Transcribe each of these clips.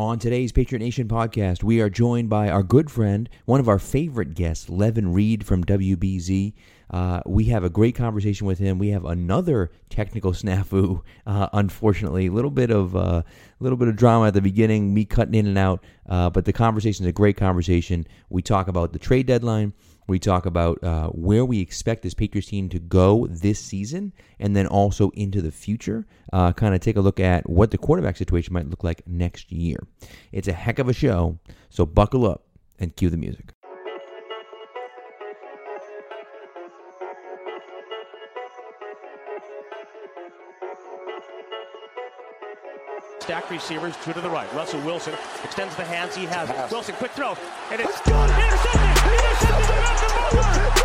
On today's Patriot Nation podcast, we are joined by our good friend, one of our favorite guests, Levan Reid from WBZ. Uh, we have a great conversation with him. We have another technical snafu. Uh, unfortunately, a little bit of a uh, little bit of drama at the beginning, me cutting in and out. Uh, but the conversation is a great conversation. We talk about the trade deadline. We talk about uh, where we expect this Patriots team to go this season and then also into the future. Uh, kind of take a look at what the quarterback situation might look like next year. It's a heck of a show, so buckle up and cue the music. Stack receivers, two to the right. Russell Wilson extends the hands he has. Wilson, quick throw, and it's intercepted. Intercepted. Malcolm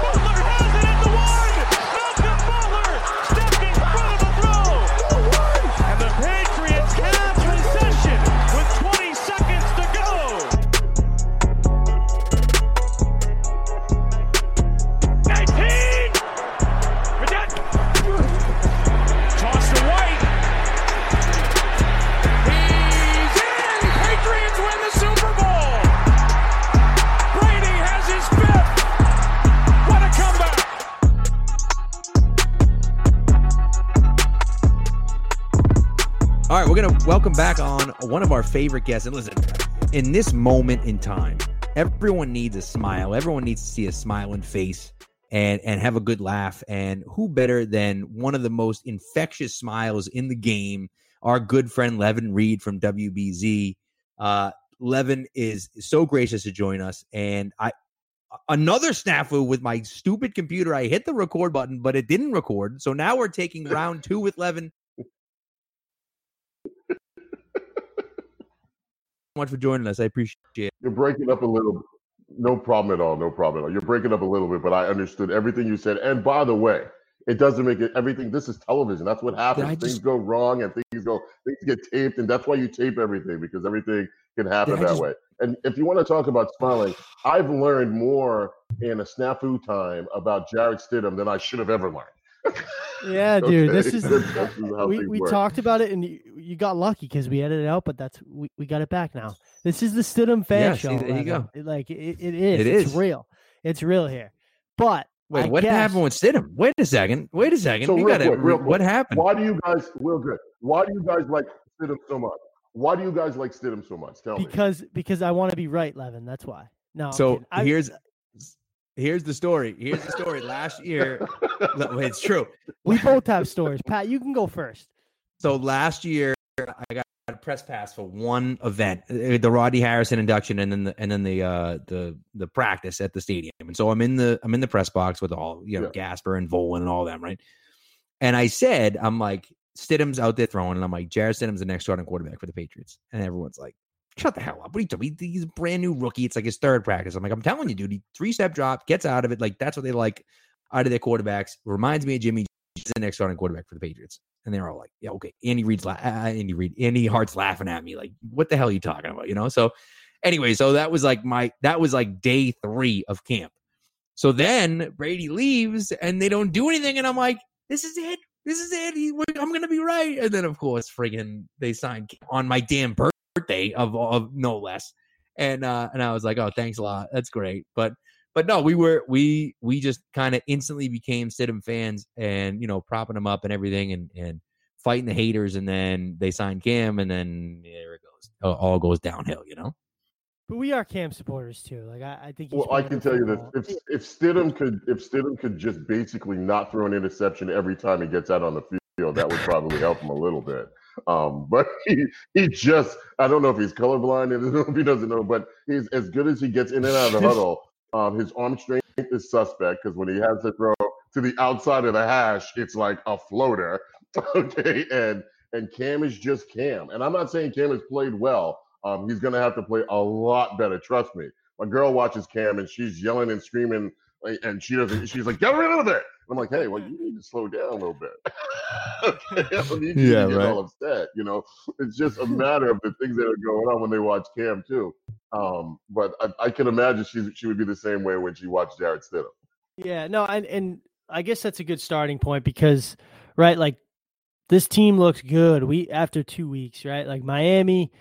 we're going to welcome back on one of our favorite guests. And listen, in this moment in time, everyone needs a smile. Everyone needs to see a smiling face and and have a good laugh. And who better than one of the most infectious smiles in the game? Our good friend Levan Reid from WBZ. Uh, Levan is so gracious to join us, and I another snafu with my stupid computer. I hit the record button, but it didn't record. So now we're taking round two with Levan. Much for joining us. I appreciate it. You're breaking up a little. No problem at all. No problem at all. You're breaking up a little bit, but I understood everything you said. And by the way, it doesn't make it everything. This is television. That's what happens. Things just- go wrong and things go. Things get taped, and that's why you tape everything because everything can happen that just- way. And if you want to talk about smiling, I've learned more in a snafu time about Jarrett Stidham than I should have ever learned. Yeah, dude. This Okay? is This is how we, we work. talked about it and you, you got lucky because we edited it out, but that's we, we got it back now. This is the Stidham fan Yeah, see, show. there you go. It- Like it, it is. It it's is. real. It's real here. But Wait, I what guess- happened with Stidham? Wait a second. Wait a second. So we got to. quick, real quick. What happened? Why do you guys? Real good. Why do you guys like Stidham so much? Why do you guys like Stidham so much? Tell me. because because I want to be right, Levan. That's why. No. I'm So. I- here's here's the story. Here's the story. Last year, it's true. we both have stories. Pat, you can go first. So last year, I got a press pass for one event, uh, the Rodney Harrison induction, and then the and then the uh, the the practice at the stadium. And so I'm in the I'm in the press box with all you know Yeah. Gasper and Volin and all them, right? And I said, I'm like, Stidham's out there throwing, and I'm like, Jarrett Stidham's the next starting quarterback for the Patriots, and everyone's like. Shut the hell up. What are you talking? He's a brand new rookie. It's like his third practice. I'm like, I'm telling you, dude, he three step drop, gets out of it. Like, that's what they like out of their quarterbacks. Reminds me of Jimmy. He's the next starting quarterback for the Patriots. And they're all like, yeah, okay. Andy Reid's la- uh, Andy Reid, Andy Hart's laughing at me. Like, what the hell are you talking about? You know? So anyway, so that was like my that was like day three of camp. So then Brady leaves and they don't do anything, and I'm like, this is it. This is it. I'm gonna be right. And then of course, friggin' they signed on my damn birthday of of no less. And uh and I was like, oh, thanks a lot. That's great. But but no, we were we we just kind of instantly became Stidham fans and you know propping him up and everything and and fighting the haters and then they signed Cam and then there it goes all, all goes downhill you know But we are Cam supporters too. Like I, I think. Well, I can tell you this: if if Stidham could if Stidham could just basically not throw an interception every time he gets out on the field, that would probably help him a little bit. Um, but he he just I don't know if he's colorblind and I don't know if he doesn't know, but he's as good as he gets in and out of the huddle. Um, his arm strength is suspect because when he has to throw to the outside of the hash, it's like a floater. Okay, and and Cam is just Cam, and I'm not saying Cam has played well. Um, he's gonna have to play a lot better. Trust me. My girl watches Cam and she's yelling and screaming, and she doesn't. She's like, "Get rid of it!" I'm like, "Hey, well, you need to slow down a little bit." okay, I don't you Yeah, to get right. all upset. You know, it's just a matter of the things that are going on when they watch Cam too. Um, but I, I can imagine she she would be the same way when she watched Jarrett Stidham. Yeah, no, and and I guess that's a good starting point because, right, like this team looks good. We after two weeks, right? Like Miami,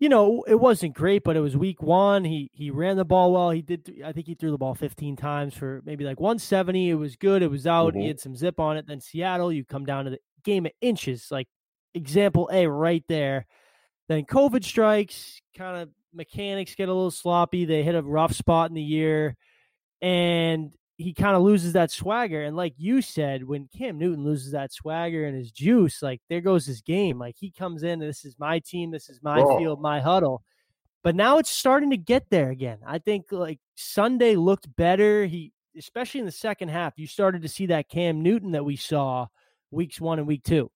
you know, it wasn't great, but it was week one. He he ran the ball well. He did. I think he threw the ball 15 times for maybe like 170. It was good. It was out. Mhm. He had some zip on it. Then Seattle, you come down to the game of inches, like example A right there. Then COVID strikes, kind of mechanics get a little sloppy. They hit a rough spot in the year, and he kind of loses that swagger. And like you said, when Cam Newton loses that swagger and his juice, like there goes his game. Like he comes in, this is my team, this is my Oh. field, my huddle. But now it's starting to get there again. I think like Sunday looked better. He, especially in the second half, you started to see that Cam Newton that we saw weeks one and week two.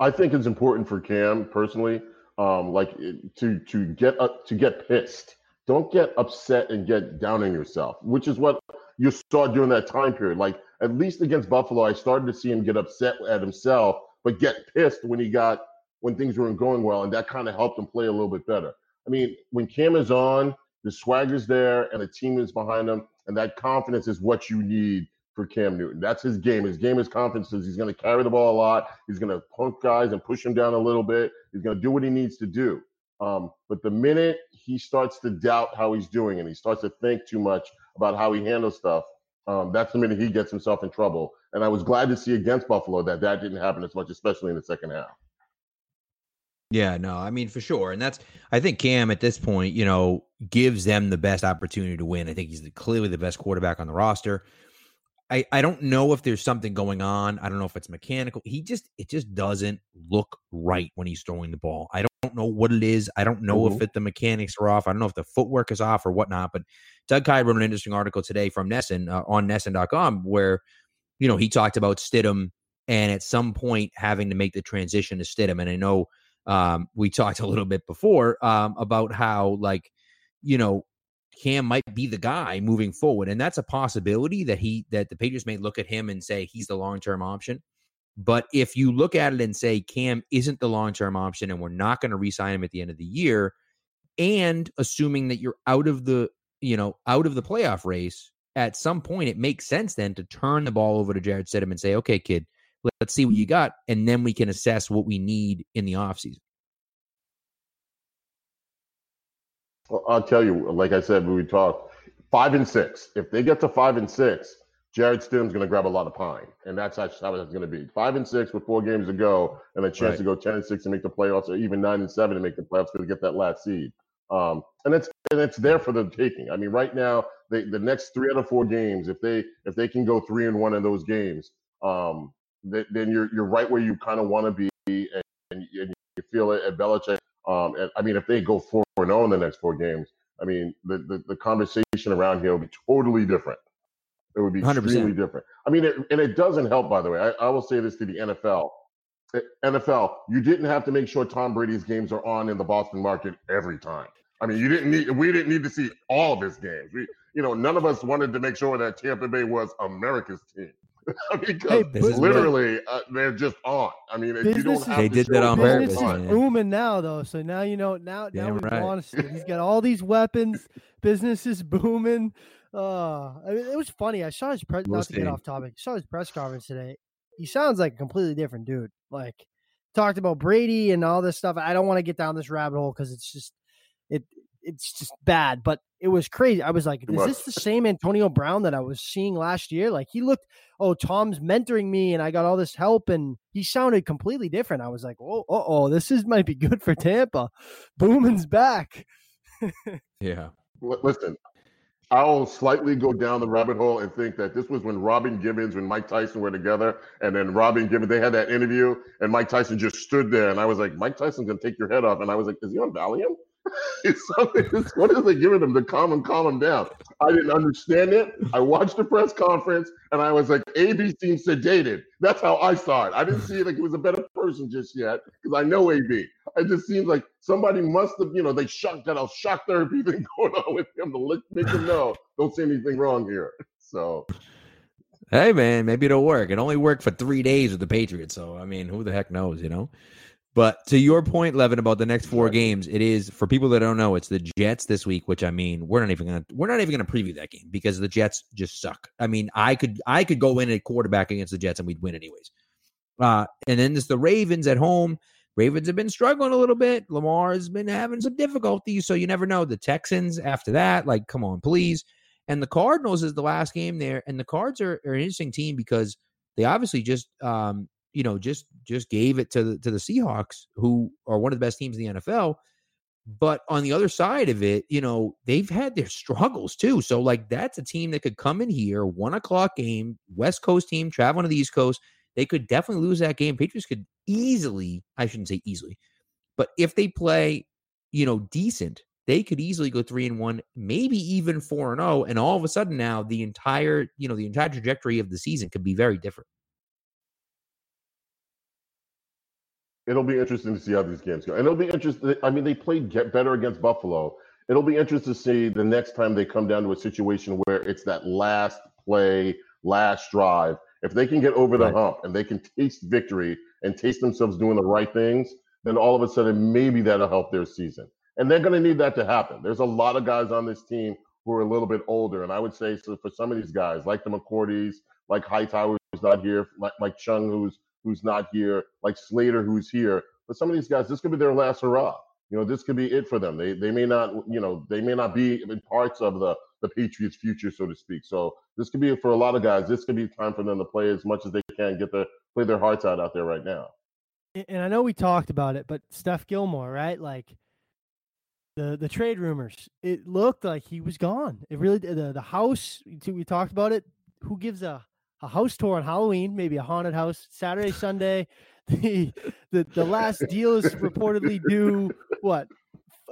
I think it's important for Cam personally, um, like to to get up to get pissed. Don't get upset and get down on yourself, which is what you saw during that time period. Like at least against Buffalo, I started to see him get upset at himself, but get pissed when he got when things weren't going well, and that kind of helped him play a little bit better. I mean, when Cam is on, the swagger's there, and the team is behind him, and that confidence is what you need for Cam Newton. That's his game. His game is confidence. He's going to carry the ball a lot. He's going to punk guys and push him down a little bit. He's going to do what he needs to do. Um, but the minute he starts to doubt how he's doing and he starts to think too much about how he handles stuff, um, that's the minute he gets himself in trouble. And I was glad to see against Buffalo that that didn't happen as much, especially in the second half. Yeah, no, I mean for sure, and that's I think Cam at this point, you know, gives them the best opportunity to win. I think he's clearly the best quarterback on the roster. I I don't know if there's something going on. I don't know if it's mechanical. He just it just doesn't look right when he's throwing the ball. I don't know what it is. I don't know if it, the mechanics are off. I don't know if the footwork is off or whatnot. But Doug Kyed wrote an interesting article today from NESN uh, on NESN.com where you know he talked about Stidham and at some point having to make the transition to Stidham. And I know um, we talked a little bit before um, about how like you know Cam might be the guy moving forward, and that's a possibility that he that the Patriots may look at him and say he's the long term option. But if you look at it and say Cam isn't the long term option, and we're not going to re-sign him at the end of the year, and assuming that you're out of the you know out of the playoff race, at some point it makes sense then to turn the ball over to Jarrett Stidham and say, okay, kid, let's see what you got, and then we can assess what we need in the offseason. Well, I'll tell you, like I said when we talked, five and six. If they get to five and six, Jarrett Stidham's going to grab a lot of pine, and that's how it's going to be. Five and six with four games to go, and a chance Right. to go ten and six and make the playoffs, or even nine and seven and make the playoffs to get that last seed. Um, and it's and it's there for the taking. I mean, right now, they, the next three out of four games, if they if they can go three and one in those games, um, th- then you're you're right where you kind of want to be, and, and you and you feel it at Belichick. Um, and, I mean, if they go four and zero in the next four games, I mean, the, the, the conversation around here will be totally different. It would be 100%. extremely different. I mean, it, and it doesn't help, by the way. I, I will say this to the NFL. Eh, NFL, you didn't have to make sure Tom Brady's games are on in the Boston market every time. I mean, you didn't need. We didn't need to see all of his games. We, you know, none of us wanted to make sure that Tampa Bay was America's team because Hey, literally uh, they're just on. I mean, if you Business don't have They to did that on purpose, Business it's is booming now, though. So now you know. Now, now Damn we right. want. He's got all these weapons. Business is booming. Uh, I mean, it was funny. I saw his press. Not to get off topic. I saw his press conference today. He sounds like a completely different dude. Like talked about Brady and all this stuff. I don't want to get down this rabbit hole because it's just it. It's just bad. But it was crazy. I was like, is this the same Antonio Brown that I was seeing last year? Like he looked. Oh, Tom's mentoring me, and I got all this help, and he sounded completely different. I was like, oh, uh oh, this is might be good for Tampa. Boomin's back. Yeah. Listen, I'll slightly go down the rabbit hole and think that this was when Robin Givens and Mike Tyson were together, and then Robin Givens they had that interview, and Mike Tyson just stood there, and I was like, Mike Tyson's gonna take your head off, and I was like, is he on Valium? it's something. What is they giving him to calm him, calm him down? I didn't understand it. I watched the press conference, and I was like, AB seems sedated. That's how I saw it. I didn't see it like he was a better person just yet, because I know AB. It just seems like somebody must have, you know, they shocked got a shock therapy thing going on with him to let, make him know don't see anything wrong here. So Hey man, maybe it'll work. It only worked for three days with the Patriots, so I mean, who the heck knows, you know? But to your point, Levan, about the next four games, it is for people that don't know, it's the Jets this week. Which I mean, we're not even gonna we're not even gonna preview that game because the Jets just suck. I mean, I could I could go in at quarterback against the Jets and we'd win anyways. Uh, and then there's the Ravens at home. Ravens have been struggling a little bit. Lamar has been having some difficulties, so you never know. The Texans after that, like, come on, please. And the Cardinals is the last game there, and the Cards are, are an interesting team because they obviously just, um, you know, just just gave it to the to the Seahawks, who are one of the best teams in the NFL. But on the other side of it, you know, they've had their struggles too. So, like, that's a team that could come in here, one o'clock game, West Coast team, traveling to the East Coast. They could definitely lose that game. Patriots could easily, I shouldn't say easily, but if they play, you know, decent, they could easily go three and one, maybe even four and oh. And all of a sudden now the entire, you know, the entire trajectory of the season could be very different. it'll be interesting to see how these games go. And it'll be interesting. I mean, they played get better against Buffalo. It'll be interesting to see the next time they come down to a situation where it's that last play, last drive. If they can get over the Right. hump and they can taste victory and taste themselves doing the right things, then all of a sudden maybe that'll help their season. And they're going to need that to happen. There's a lot of guys on this team who are a little bit older, and I would say so for some of these guys, like the McCourties, like Hightower who's not here, like, like Chung who's who's not here, like Slater who's here. But some of these guys, this could be their last hurrah. You know, this could be it for them. They they may not, you know, they may not be in parts of the the Patriots' future, so to speak. So this could be for a lot of guys. This could be time for them to play as much as they can, get their play their hearts out out there right now. And I know we talked about it, but Steph Gilmore, right? Like the the trade rumors, it looked like he was gone. It really the the house. We talked about it. Who gives a a house tour on Halloween? Maybe a haunted house Saturday, Sunday. The the the last deal is reportedly due. What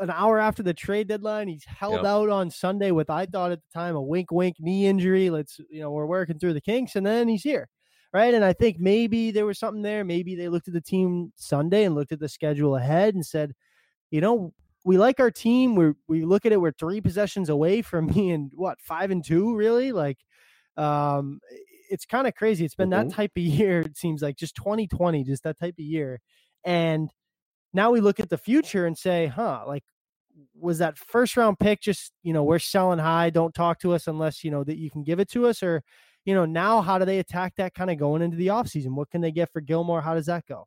an hour after the trade deadline. He's held Yep. out on Sunday with I thought at the time a wink wink knee injury. Let's you know we're working through the kinks, and then he's here right? And I think maybe there was something there. Maybe they looked at the team Sunday and looked at the schedule ahead and said, you know, we like our team. We we look at it. We're three possessions away from being what five and two, really. Like, um, it's kind of crazy. It's been that Mhm. type of year. It seems like just 2020, just that type of year. And now we look at the future and say, huh, like was that first round pick just you know we're selling high don't talk to us unless you know that you can give it to us or you know now how do they attack that kind of going into the offseason what can they get for gilmore how does that go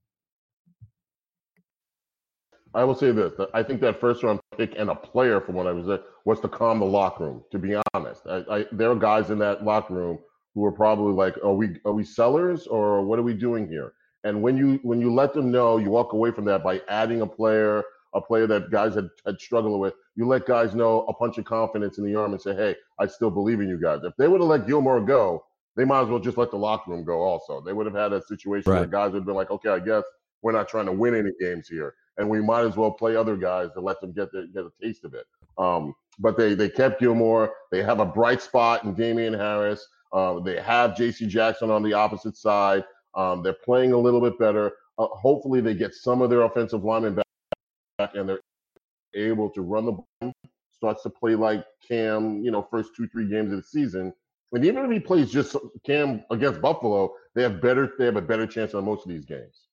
I will say this: I think that first round pick and a player, from what I was there, was to calm the locker room. To be honest, I, I, there are guys in that locker room who are probably like, "Are we are we sellers or what are we doing here?" And when you when you let them know, you walk away from that by adding a player, a player that guys had, had struggled with. You let guys know a punch of confidence in the arm and say, "Hey, I still believe in you guys." If they would have let Gilmore go, they might as well just let the locker room go. Also, they would have had a situation where Right. guys would have been like, "Okay, I guess we're not trying to win any games here." and we might as well play other guys to let them get the, get a taste of it. Um, but they they kept Gilmore. They have a bright spot in Damien Harris. Uh, they have J.C. Jackson on the opposite side. Um, they're playing a little bit better. Uh, hopefully, they get some of their offensive linemen back, and they're able to run the ball. Starts to play like Cam, you know, first two three games of the season. And even if he plays just Cam against Buffalo, they have better they have a better chance on most of these games.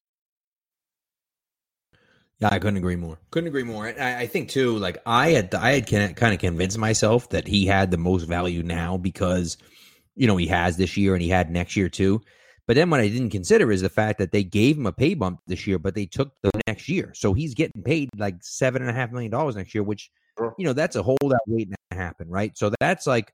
Yeah, I couldn't agree more. Couldn't agree more. And I, I think too, like I had, I had kind of convinced myself that he had the most value now because, you know, he has this year and he had next year too. But then what I didn't consider is the fact that they gave him a pay bump this year, but they took the next year, so he's getting paid like seven and a half million dollars next year, which, you know, that's a holdout waiting to happen, right? So that's like,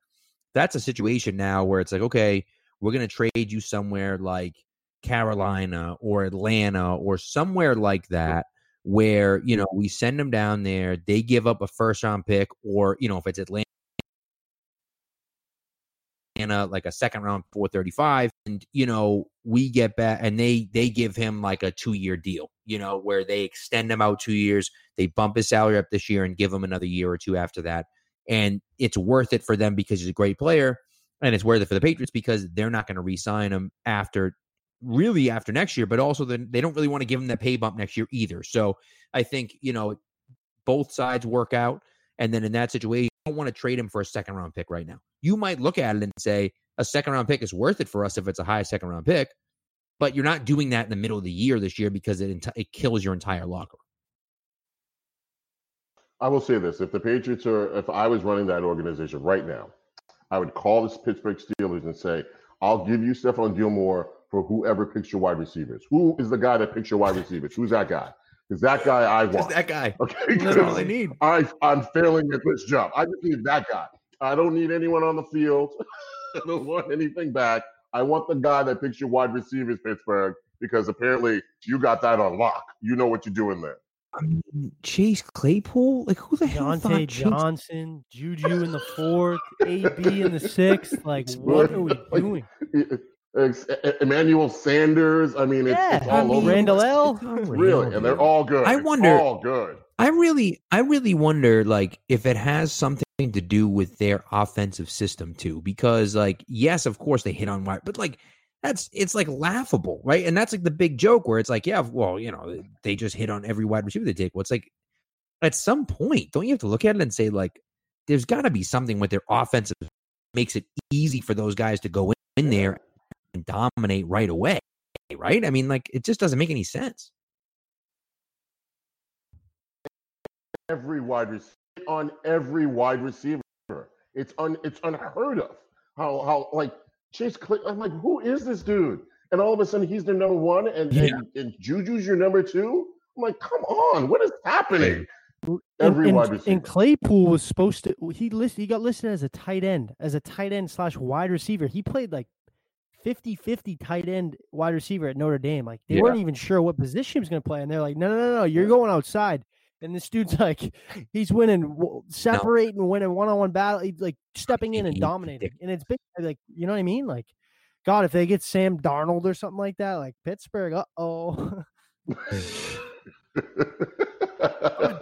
that's a situation now where it's like, okay, we're gonna trade you somewhere like Carolina or Atlanta or somewhere like that where you know we send them down there they give up a first round pick or you know if it's atlanta like a second round 435 and you know we get back and they they give him like a two year deal you know where they extend him out two years they bump his salary up this year and give him another year or two after that and it's worth it for them because he's a great player and it's worth it for the patriots because they're not going to re-sign him after really after next year, but also then they don't really want to give him that pay bump next year either. So I think, you know, both sides work out. And then in that situation, don't want to trade him for a second round pick right now. You might look at it and say a second round pick is worth it for us if it's a high second round pick, but you're not doing that in the middle of the year this year because it enti- it kills your entire locker. I will say this: if the Patriots are, if I was running that organization right now, I would call the Pittsburgh Steelers and say, "I'll give you Stephon Gilmore for whoever picks your wide receivers. Who is the guy that picks your wide receivers? Who's that guy? Because that guy I Just want. that guy. Okay, That's all I 'cause need. I I'm failing at this job. I just need that guy. I don't need anyone on the field. I don't want anything back. I want the guy that picks your wide receivers, Pittsburgh, because apparently you got that on lock. You know what you're doing there. I mean, Chase Claypool? Like, who the hell thought Chase Johnson, Juju in the fourth, AB in the sixth. Like, what are we doing? Ex- E- Emmanuel Sanders. I mean, it's, Yeah, it's I all mean, over. Randle El. It's Really, and they're all good. I It's wonder- all good. I really, I really wonder, like, if it has something to do with their offensive system too. Because, like, yes, of course they hit on wide, but like, that's it's like laughable, right? And that's like the big joke where it's like, yeah, well, you know, they just hit on every wide receiver they take. Well, it's like, at some point, don't you have to look at it and say, like, there's got to be something with their offensive makes it easy for those guys to go in there and dominate right away, right? I mean, like, it just doesn't make any sense. Every wide receiver on every wide receiver. It's un it's unheard of. How how like Chase Clay. I'm like, who is this dude? And all of a sudden he's their number one, and, Yeah. and, and Juju's your number two. I'm like, come on, what is happening? And- Every and, wide and. Claypool was supposed to he list he got listed as a tight end, as a tight end slash wide receiver. He played like 50-50 tight end wide receiver at Notre Dame. Like they Yeah. weren't even sure what position he was going to play, and they're like, no, no, no, no, you're going outside. And this dude's like, he's winning, separating, winning one on one battle, he's like stepping in and dominating. And it's big, like you know what I mean? Like, God, if they get Sam Darnold or something like that, like Pittsburgh, uh oh.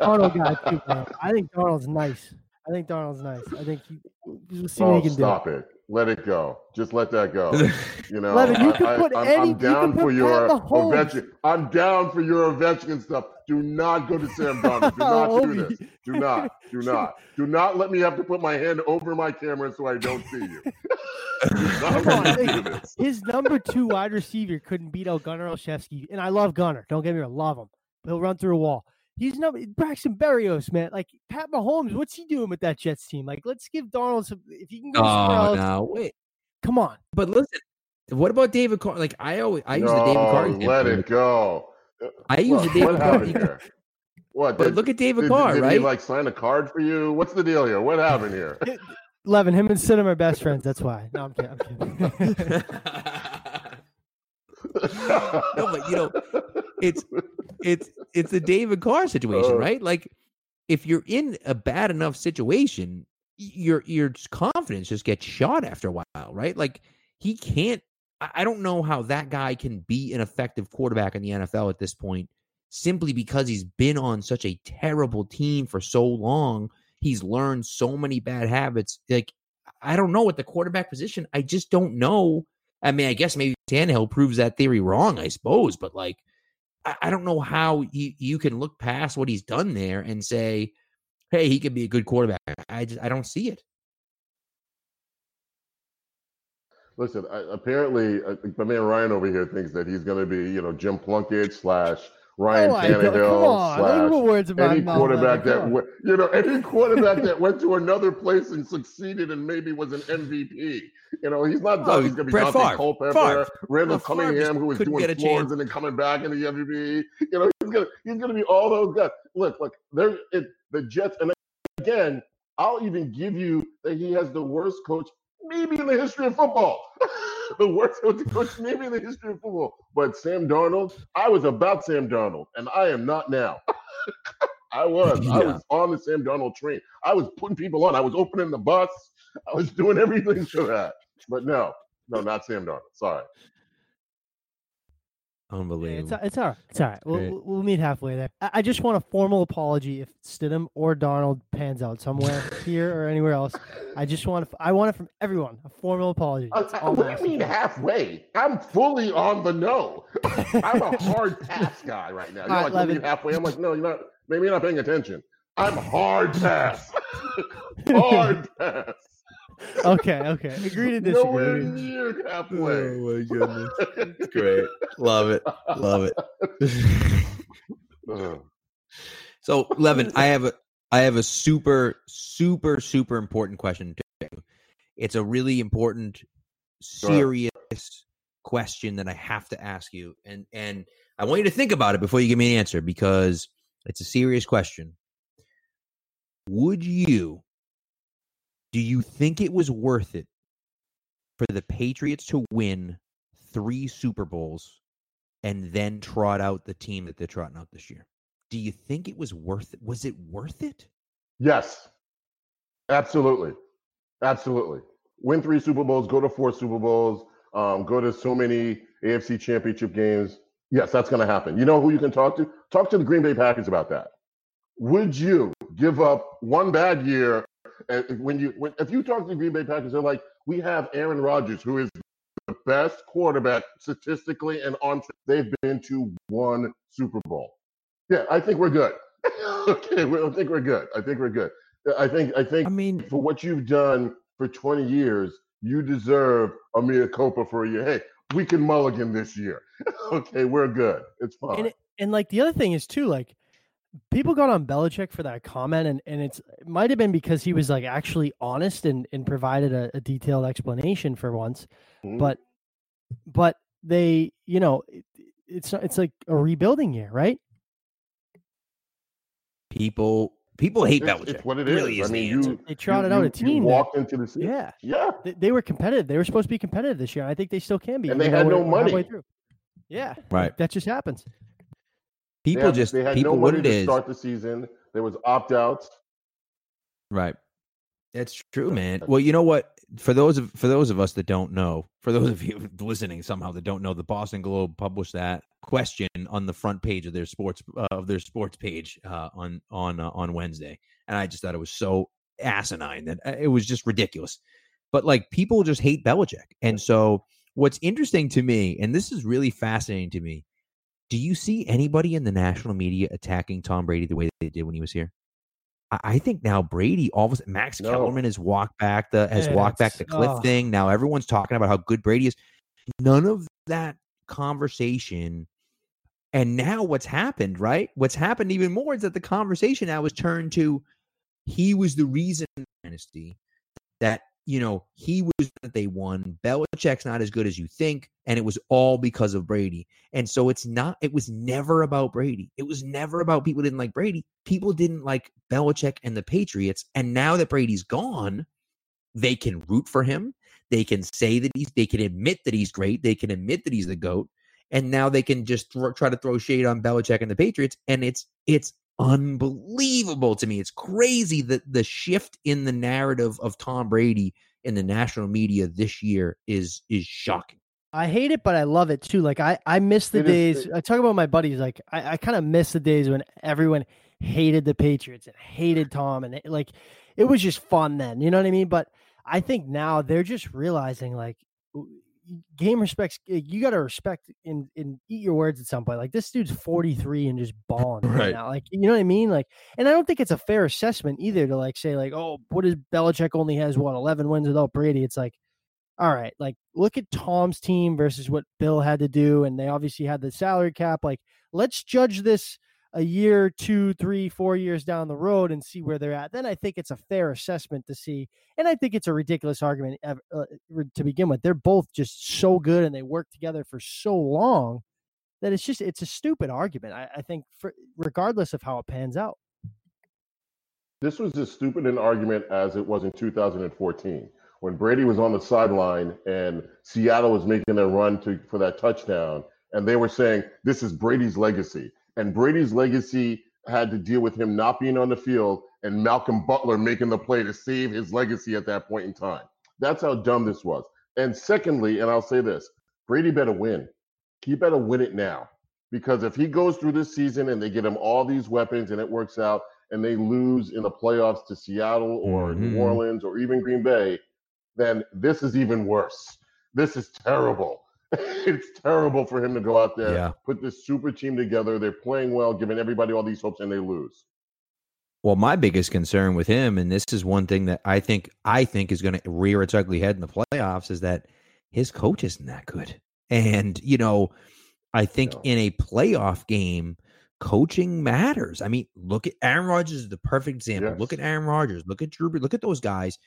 Darnold guy too. I think Darnold's nice. I think Darnold's nice. I think he. We'll see what oh, he can do. stop it. Let it go. Just let that go. You know, Levan, you I, could I, put I'm, any- I'm you could down put for your Ovechkin. I'm down for your Ovechkin stuff. Do not go to Sam Darnold. Do not do this. Do not. Do not. Do not let me have to put my hand over my camera so I don't see you. Do not Come on, do this. His number two wide receiver couldn't beat out Gunnar Olszewski, and I love Gunnar. Don't get me wrong, love him. He'll run through a wall. He's number Braxton Berrios, man. Like Pat Mahomes, what's he doing with that Jets team? Like, let's give Darnold some. If he can go somewhere Oh else, no, wait. come on. But listen, what about David Carr? Like I always, I use the David No, Carr. let example. it go. I use What, the David Carr. happened here? What? But did- look at David did, Carr, did right? he like sign a card for you? What's the deal here? What happened here? Levan, him and Sid are best friends. That's why. No, I'm kidding. I'm kidding. no, but you know, it's it's it's the David Carr situation, Uh. right? Like if you're in a bad enough situation, your your confidence just gets shot after a while, right? Like he can't. I I don't know how that guy can be an effective quarterback in the NFL at this point, simply because he's been on such a terrible team for so long. He's learned so many bad habits. Like I don't know at the quarterback position. I just don't know. I mean, I guess maybe Tannehill proves that theory wrong, I suppose, but like, I, I don't know how you, you can look past what he's done there and say, hey, he could be a good quarterback. I just, I don't see it. Listen, I, apparently, uh, my man Ryan over here thinks that he's going to be, you know, Jim Plunkett slash Ryan Oh, I don't- come Tannehill slash words any quarterback that went, you know, any quarterback that went to another place and succeeded and maybe was an MVP. You know, he's not. Oh, he's going to be Brett Daunte. Culpepper, Favre. Randall No, Cunningham, who was doing floors and then coming back in the MVP. You know, he's going to he's to be all those guys. Look, look, there it, the Jets, and again, I'll even give you that he has the worst coach maybe in the history of football. the worst coach maybe in the history of football. But Sam Darnold, I was about Sam Darnold, and I am not now. I was. I was on the Sam Darnold train. I was putting people on. I was opening the bus. I was doing everything for that. But no, no, not Sam Darnold. Sorry. Yeah, Unbelievable. It's, it's all right. It's all right. We'll, we'll- we'll meet halfway there. I, I just want a formal apology if Stidham or Darnold pans out somewhere here or anywhere else. I just want I want it from everyone. A formal apology. Uh, all what do you asking mean halfway? I'm fully on the no. I'm a hard pass guy right now. You're All right, like, what you Levan. halfway? I'm like, no, you're not. Maybe you're not paying attention. I'm hard pass. hard pass. Okay, okay. Agree to disagree. Nowhere near halfway. Oh my goodness. It's great. Love it. Love it. Ugh. So, Levan, I have a I have a super super super important question to you. It's a really important, Go ahead. serious question that I have to ask you, and and I want you to think about it before you give me an answer because it's a serious question. Would you, do you think it was worth it for the Patriots to win three Super Bowls and then trot out the team that they're trotting out this year? Do you think it was worth it? Was it worth it? Yes, absolutely, absolutely. Win three Super Bowls, go to four Super Bowls, um, go to so many AFC Championship games. Yes, that's going to happen. You know who you can talk to? Talk to the Green Bay Packers about that. Would you give up one bad year when you when, if you talk to the Green Bay Packers? They're like, we have Aaron Rodgers, who is the best quarterback statistically and on. They've been to one Super Bowl. Yeah, I think we're good. okay, I think we're good. I think we're good. I think I think I mean, for what you've done for 20 years, you deserve a mea culpa for a year. Hey, we can mulligan this year. okay, we're good. It's fine. And, it, and like the other thing is too, like people got on Belichick for that comment, and and it's it might have been because he was like actually honest and and provided a, a detailed explanation for once, Mhm. but but they you know it, it's it's like a rebuilding year, right? people people hate it's, Belichick. it's what it It is. really I is the mean, answer. you They trotted you, out a team. You that- walked into the season. yeah, Yeah. they, they were competitive. They were supposed to be competitive this year. I think they still can be. And they had though no we're- we're money. through. Yeah, Right. that just happens. People just they had people no what money it to is. start the season. There was opt outs. Right. That's true, man. Well, you know what? For those of for those of us that don't know, for those of you listening somehow that don't know, the Boston Globe published that question on the front page of their sports uh, of their sports page uh, on on uh, on Wednesday, and I just thought it was so asinine that uh, it was just ridiculous. But like people just hate Belichick, and so what's interesting to me, and this is really fascinating to me, do you see anybody in the national media attacking Tom Brady the way they did when he was here? I, I think now Brady, all of a sudden, Max No. Kellerman has walked back the has Yeah, walked back the cliff oh. thing. Now everyone's talking about how good Brady is. None of that conversation. And now what's happened, right? What's happened even more is that the conversation now was turned to he was the reason dynasty that you know he was that they won. Belichick's not as good as you think, and it was all because of Brady. And so it's not. It was never about Brady. It was never about people didn't like Brady. People didn't like Belichick and the Patriots. And now that Brady's gone, they can root for him. They can say that he's. They can admit that he's great. They can admit that he's the goat. And now they can just thro- try to throw shade on Belichick and the Patriots. And it's it's unbelievable to me. It's crazy that the shift in the narrative of Tom Brady in the national media this year is is shocking. I hate it, but I love it too. Like I, I miss the It is- days. I talk about my buddies. Like I, I kind of miss the days when everyone hated the Patriots and hated Tom, and it, like it was just fun then. You know what I mean? But I think now they're just realizing like w- game respects. You got to respect and and eat your words at some point. Like this dude's forty three and just balling right. Right. now. Like you know what I mean? Like, and I don't think it's a fair assessment either to like say like, oh, what is Belichick only has what eleven wins without Brady? It's like all right, like look at Tom's team versus what Bill had to do, and they obviously had the salary cap. Like, let's judge this a year, two, three, four years down the road and see where they're at. Then I think it's a fair assessment to see, and I think it's a ridiculous argument uh, to begin with. They're both just so good, and they work together for so long that it's just it's a stupid argument. I, I think, for, regardless of how it pans out. This was as stupid an argument as it was in 2014 when Brady was on the sideline and Seattle was making their run to for that touchdown, and they were saying this is Brady's legacy, and Brady's legacy had to deal with him not being on the field and Malcolm Butler making the play to save his legacy at that point in time. That's how dumb this was. And secondly, and I'll say this, Brady better win. He better win it now. Because if he goes through this season and they get him all these weapons and it works out and they lose in the playoffs to Seattle or Mhm. New Orleans or even Green Bay, then this is even worse. This is terrible. it's terrible for him to go out there, Yeah. put this super team together. They're playing well, giving everybody all these hopes, and they lose. Well, my biggest concern with him, and this is one thing that I think I think is going to rear its ugly head in the playoffs, is that his coach isn't that good. And you know, I think No. in a playoff game, coaching matters. I mean, look at Aaron Rodgers is the perfect example. Look at Aaron Rodgers. Look at Drew. Look at those guys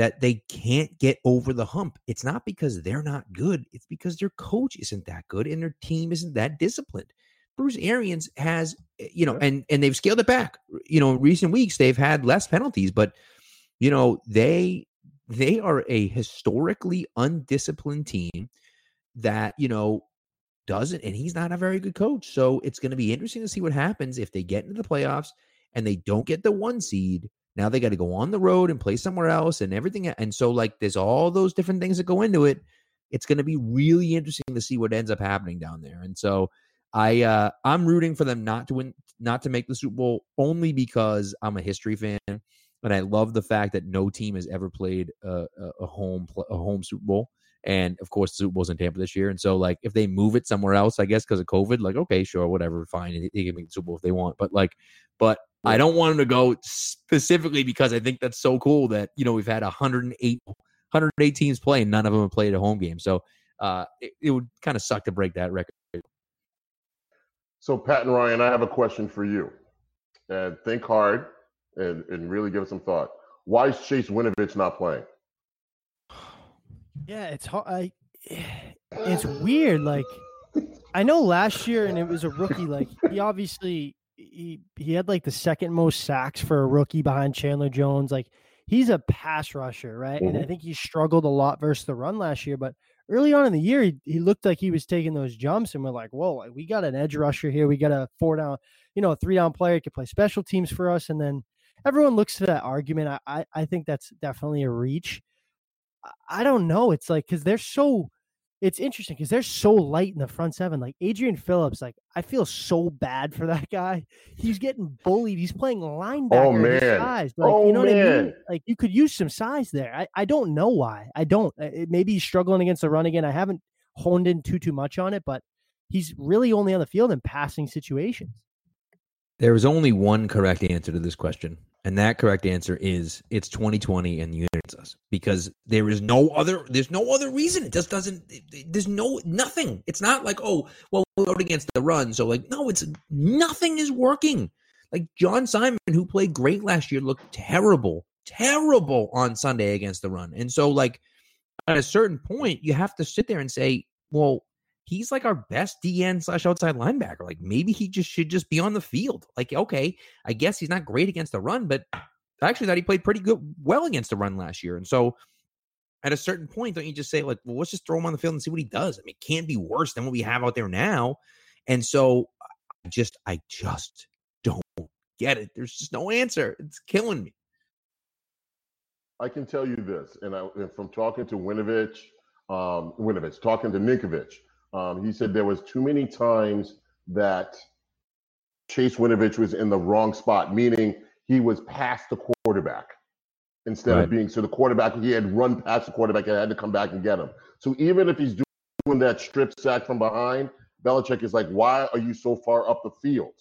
that they can't get over the hump. It's not because they're not good. It's because their coach isn't that good and their team isn't that disciplined. Bruce Arians has, eh, you know, and and they've scaled it back. You know, in recent weeks they've had less penalties, but you know they they are a historically undisciplined team that you know doesn't, and he's not a very good coach. So it's going to be interesting to see what happens if they get into the playoffs and they don't get the one seed. Now they got to go on the road and play somewhere else and everything. And so, like, there's all those different things that go into it. It's going to be really interesting to see what ends up happening down there. And so, I uh, I'm rooting for them not to win, not to make the Super Bowl, only because I'm a history fan and I love the fact that no team has ever played a, a home a home Super Bowl. And of course, the Super Bowl's in Tampa this year. And so, like, if they move it somewhere else, I guess because of COVID, like, okay, sure, whatever, fine, they can make the Super Bowl if they want. But like, but I don't want them to go specifically because I think that's so cool that you know we've had 108, 108 teams play and none of them have played a home game. So uh, it, it would kind of suck to break that record. So Pat and Ryan, I have a question for you. And think hard and, and really give it some thought. Why is Chase Winovich not playing? Yeah, it's hard. I, it's weird. Like, I know last year, and it was a rookie. Like, he obviously he he had like the second most sacks for a rookie behind Chandler Jones. Like, he's a pass rusher, right? Mm-hmm. And I mm-hmm. think he struggled a lot versus the run last year. But early on in the year, he, he looked like he was taking those jumps, and we're like, whoa, like, we got an edge rusher here. We got a four down, you know, a three down player could play special teams for us, and then everyone looks to that argument. I, I, I think that's definitely a reach. I don't know. It's like because they're so. It's interesting because they're so light in the front seven. Like Adrian Phillips, like I feel so bad for that guy. He's getting bullied. He's playing oh, linebacker. Oh man, size. Like, oh you know man. what I mean? Like you could use some size there. I, I don't know why. I don't. Uh, maybe he's struggling against the run again. I haven't honed in too too much on it, but he's really only on the field in passing situations. There is only one correct answer to this question, and that correct answer is it's 2020 and units us because there is no other there's no other reason. It just doesn't there's no nothing. It's not like, oh, well, we're out against the run. So like, no, it's nothing is working. Like John Simon, who played great last year, looked terrible, terrible on Sunday against the run. And so like at a certain point, you have to sit there and say, well, he's like our best DN slash outside linebacker. Like maybe he just should just be on the field. Like, okay, I guess he's not great against the run, but I actually thought he played pretty good well against the run last year. And so at a certain point, don't you just say, like, well, let's just throw him on the field and see what he does? I mean, it can't be worse than what we have out there now. And so I just I just don't get it. There's just no answer. It's killing me. I can tell you this, and, I, and from talking to Winovich, um, Winovich, talking to Ninkovich, um, he said there was too many times that Chase Winovich was in the wrong spot, meaning he was past the quarterback instead right. of being so the quarterback he had run past the quarterback and had to come back and get him. So even if he's doing that strip sack from behind, Belichick is like, why are you so far up the field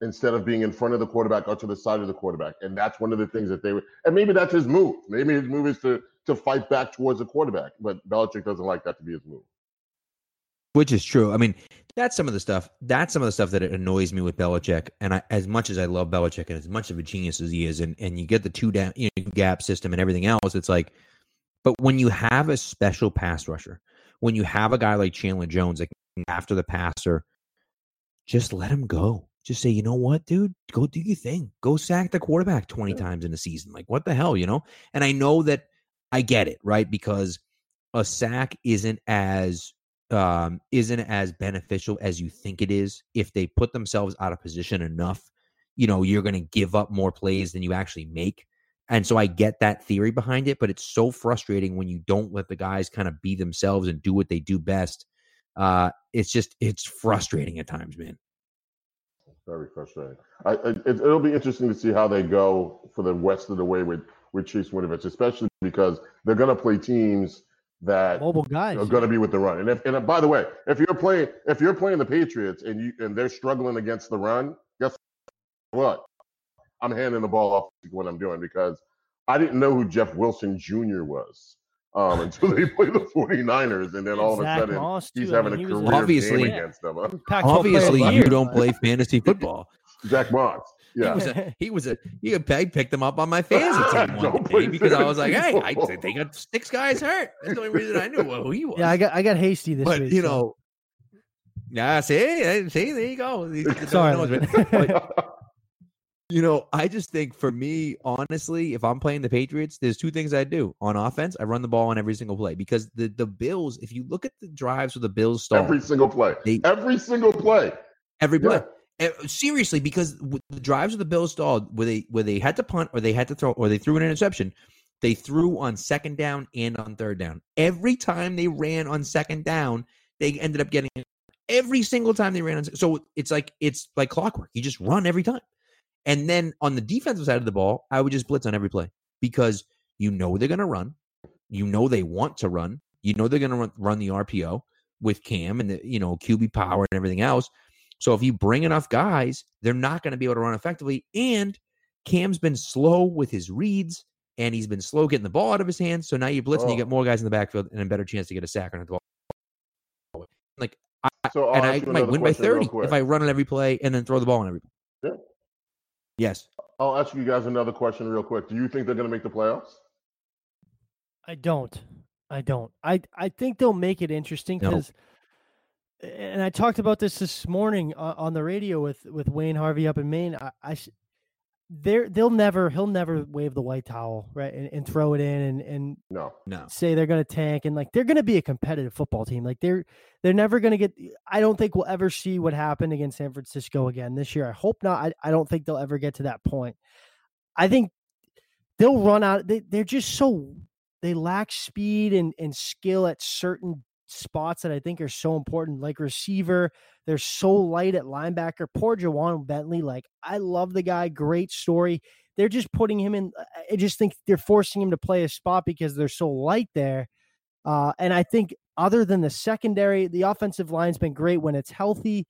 instead of being in front of the quarterback or to the side of the quarterback? And that's one of the things that they were. And maybe that's his move. Maybe his move is to to fight back towards the quarterback, but Belichick doesn't like that to be his move. Which is true. I mean, that's some of the stuff. That's some of the stuff that annoys me with Belichick. And I, as much as I love Belichick and as much of a genius as he is, and, and you get the two down, you know, gap system and everything else, it's like, but when you have a special pass rusher, when you have a guy like Chandler Jones, like after the passer, just let him go. Just say, you know what, dude, go do your thing. Go sack the quarterback 20 times in a season. Like, what the hell, you know? And I know that I get it, right? Because a sack isn't as um, isn't as beneficial as you think it is. If they put themselves out of position enough, you know, you're going to give up more plays than you actually make. And so I get that theory behind it, but it's so frustrating when you don't let the guys kind of be themselves and do what they do best. Uh, it's just, it's frustrating at times, man. Very frustrating. I, it, will be interesting to see how they go for the rest of the way with, with Chase Winovich, especially because they're going to play teams that mobile guys are going to be with the run. And if and uh, by the way, if you're playing if you're playing the Patriots and you and they're struggling against the run, guess what? I'm handing the ball off to what I'm doing because I didn't know who Jeff Wilson Jr. was um, until they play the 49ers, and then all of a sudden Moss he's having I mean, a career obviously, game against them. Obviously, you don't play fantasy football. Zach Moss. Yeah. He was a he was a he picked him up on my fantasy team one day because I was like, hey, I, they got six guys hurt. That's the only reason I knew who he was. Yeah, I got I got hasty this but, week. you know, Yeah, see, eh, see, there you go. Sorry. But, you know, I just think for me, honestly, if I'm playing the Patriots, there's two things I do. On offense, I run the ball on every single play because the the Bills, if you look at the drives where the Bills start, every single play, They- every single play. every play. Yeah. Eh, Seriously, because the drives of the Bills stalled where they where they had to punt or they had to throw or they threw an interception, they threw on second down and on third down. Every time they ran on second down, they ended up getting every single time they ran on. So it's like it's like clockwork. You just run every time. And then on the defensive side of the ball, I would just blitz on every play because you know they're going to run. You know they want to run. You know they're going to run, run the RPO with Cam and the you know QB power and everything else. So if you bring enough guys, they're not going to be able to run effectively. And Cam's been slow with his reads, and he's been slow getting the ball out of his hands. So now you blitz and you Oh. get more guys in the backfield and a better chance to get a sack or the ball. Like, I, So and I might win by thirty if I run on every play and then throw the ball on every play. Yeah. Yes. I'll ask you guys another question real quick. Do you think they're going to make the playoffs? I don't. I don't. I I think they'll make it interesting No. Because, and I talked about this this morning uh, on the radio with with Wayne Harvey up in Maine. I, I s- they're they'll never he'll never wave the white towel right and, and throw it in and and No. No. say they're going to tank and like they're going to be a competitive football team. Like they're they're never going to get. I don't think we'll ever see what happened against San Francisco again this year. I hope not. I, I don't think they'll ever get to that point. I think they'll run out. They they're just so they lack speed and and skill at certain spots that I think are so important, like receiver. They're so light at linebacker. Poor Ja'Whaun Bentley. Like I love the guy. Great story. They're just putting him in. I just think they're forcing him to play a spot because they're so light there. Uh, and I think other than the secondary, the offensive line's been great when it's healthy.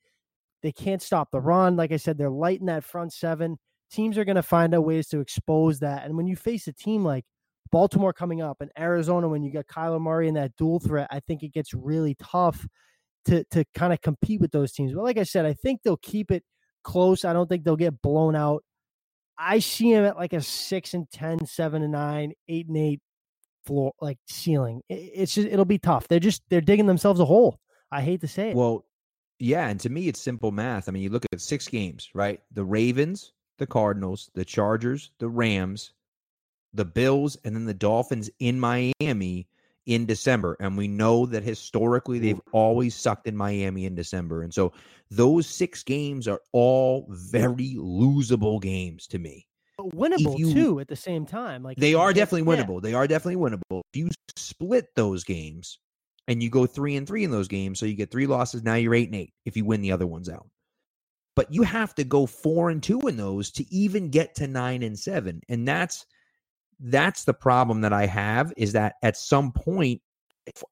They can't stop the run. Like I said, they're light in that front seven. Teams are going to find out ways to expose that. And when you face a team like Baltimore coming up and Arizona, when you got Kyler Murray and that dual threat, I think it gets really tough to to kind of compete with those teams. But like I said, I think they'll keep it close. I don't think they'll get blown out. I see them at like a six and 10, seven and nine, eight and eight floor, like ceiling. It's just, it'll be tough. They're just, they're digging themselves a hole. I hate to say it. Well, yeah, and to me, it's simple math. I mean, you look at six games, right? The Ravens, the Cardinals, the Chargers, the Rams, the Bills, and then the Dolphins in Miami in December. And we know that historically they've always sucked in Miami in December. And so those six games are all very losable games to me. But winnable you- too at the same time. Like They are definitely yeah. winnable. They are definitely winnable. If you split those games and you go three and three in those games, so you get three losses, now you're eight and eight if you win the other ones out. But you have to go four and two in those to even get to nine and seven. And that's that's the problem that I have is that at some point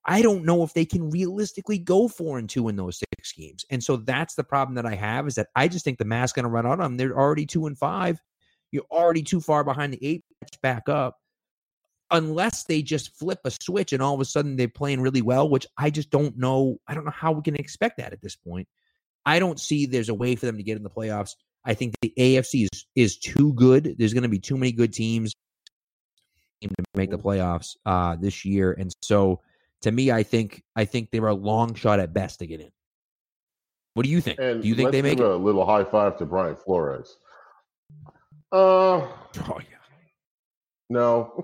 I don't know if they can realistically go four and two in those six games. And so that's the problem that I have is that I just think the math's going to run out on them. They're already two and five. You're already too far behind the eight back up. Unless they just flip a switch and all of a sudden they're playing really well, which I just don't know. I don't know how we can expect that at this point. I don't see there's a way for them to get in the playoffs. I think the AFC is is too good. There's going to be too many good teams to make the playoffs uh, this year, and so to me, I think I think they were a long shot at best to get in. What do you think? And do you think they make a little high five to Brian Flores? Uh, Oh yeah. no.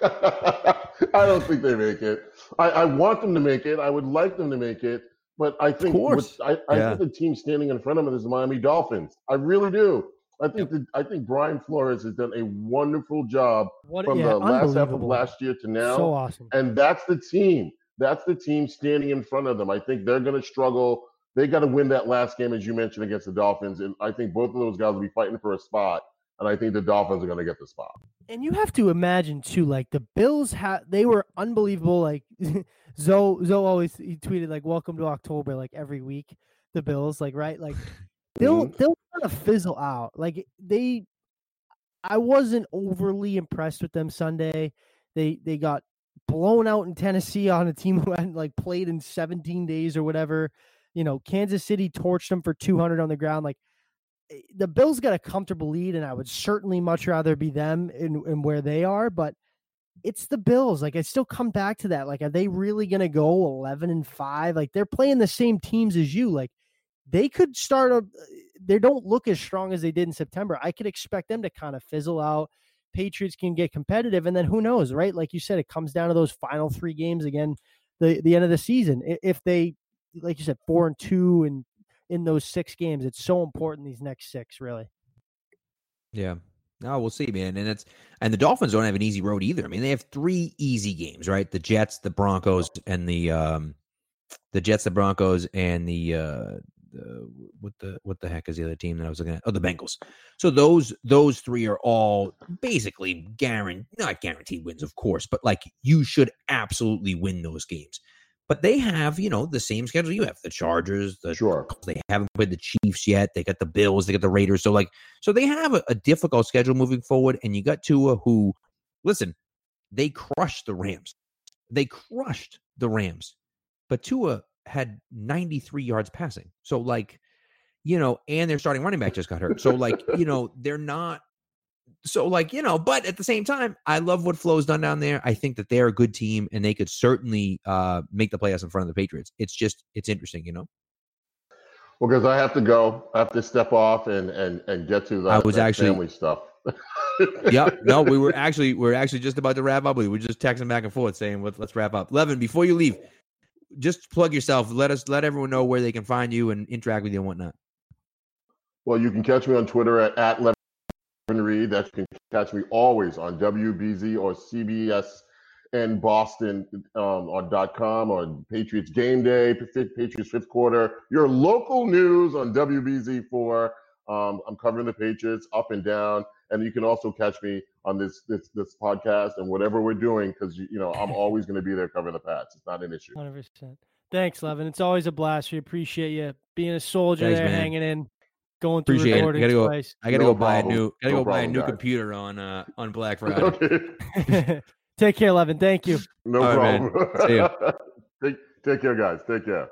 I don't think they make it. I, I want them to make it. I would like them to make it, but I think what- I, I Yeah. think the team standing in front of them is the Miami Dolphins. I really do. I think that I think Brian Flores has done a wonderful job What, from yeah, the last half of last year to now. So awesome. And that's the team. That's the team standing in front of them. I think they're going to struggle. They got to win that last game, as you mentioned, against the Dolphins. And I think both of those guys will be fighting for a spot. And I think the Dolphins are going to get the spot. And you have to imagine too, like the Bills had they were unbelievable. Like Zoe, Zoe always he tweeted like "Welcome to October" like every week. The Bills, like right, like they'll Mhm. they'll kind of fizzle out. Like they, I wasn't overly impressed with them Sunday. They they got blown out in Tennessee on a team who hadn't like played in 17 days or whatever. You know, Kansas City torched them for 200 on the ground. Like eh, the Bills got a comfortable lead, and I would certainly much rather be them in, in where they are. But it's the Bills. Like I still come back to that. Like, are they really gonna go eleven and five? Like they're playing the same teams as you. Like they could start a. They don't look as strong as they did in September. I could expect them to kind of fizzle out. Patriots can get competitive, and then who knows, right? Like you said, it comes down to those final three games again, the the end of the season. If they, like you said, four and two, and in those six games, it's so important these next six, really. Yeah, no, we'll see, man. And it's and the Dolphins don't have an easy road either. I mean, they have three easy games, right? The Jets, the Broncos, and the um the Jets, the Broncos, and the uh the what the what the heck is the other team that I was looking at? Oh, the Bengals. So those those three are all basically guaranteed not guaranteed wins, of course, but like you should absolutely win those games. But they have, you know, the same schedule you have. The Chargers, the Sure. they haven't played the Chiefs yet. They got the Bills, they got the Raiders. So like, so they have a, a difficult schedule moving forward. And you got Tua, who, listen, they crushed the Rams. They crushed the Rams, but Tua had 93 yards passing. So like, you know, and their starting running back just got hurt. So like, you know, they're not. So like, you know, but at the same time, I love what Flo's done down there. I think that they're a good team, and they could certainly uh make the playoffs in front of the Patriots. It's just, it's interesting, you know. Well, because I have to go, I have to step off and and and get to the I was actually- family stuff. yep. No, we were actually we are actually just about to wrap up. We were just texting back and forth saying let's let's wrap up. Levan, before you leave, just plug yourself. Let us let everyone know where they can find you and interact with you and whatnot. Well, you can catch me on Twitter at, at Levan Reid. That you can catch me always on WBZ or CBS in Boston um, on .com on Patriots Game Day, Patriots fifth quarter. Your local news on WBZ4. Um, I'm covering the Patriots up and down, and you can also catch me on this this this podcast and whatever we're doing because you, you know I'm always going to be there covering the Pats. It's not an issue. Hundred percent. Thanks, Levan. It's always a blast. We appreciate you being a soldier Thanks, there, man. hanging in, going through Appreciate it. recording Gotta go. twice. I gotta No go buy a problem. new gotta No go buy a new guys. computer on uh on Black Friday. okay, Take care, Levan. Thank you. no All right, man. problem. See ya. take, take care, guys. Take care.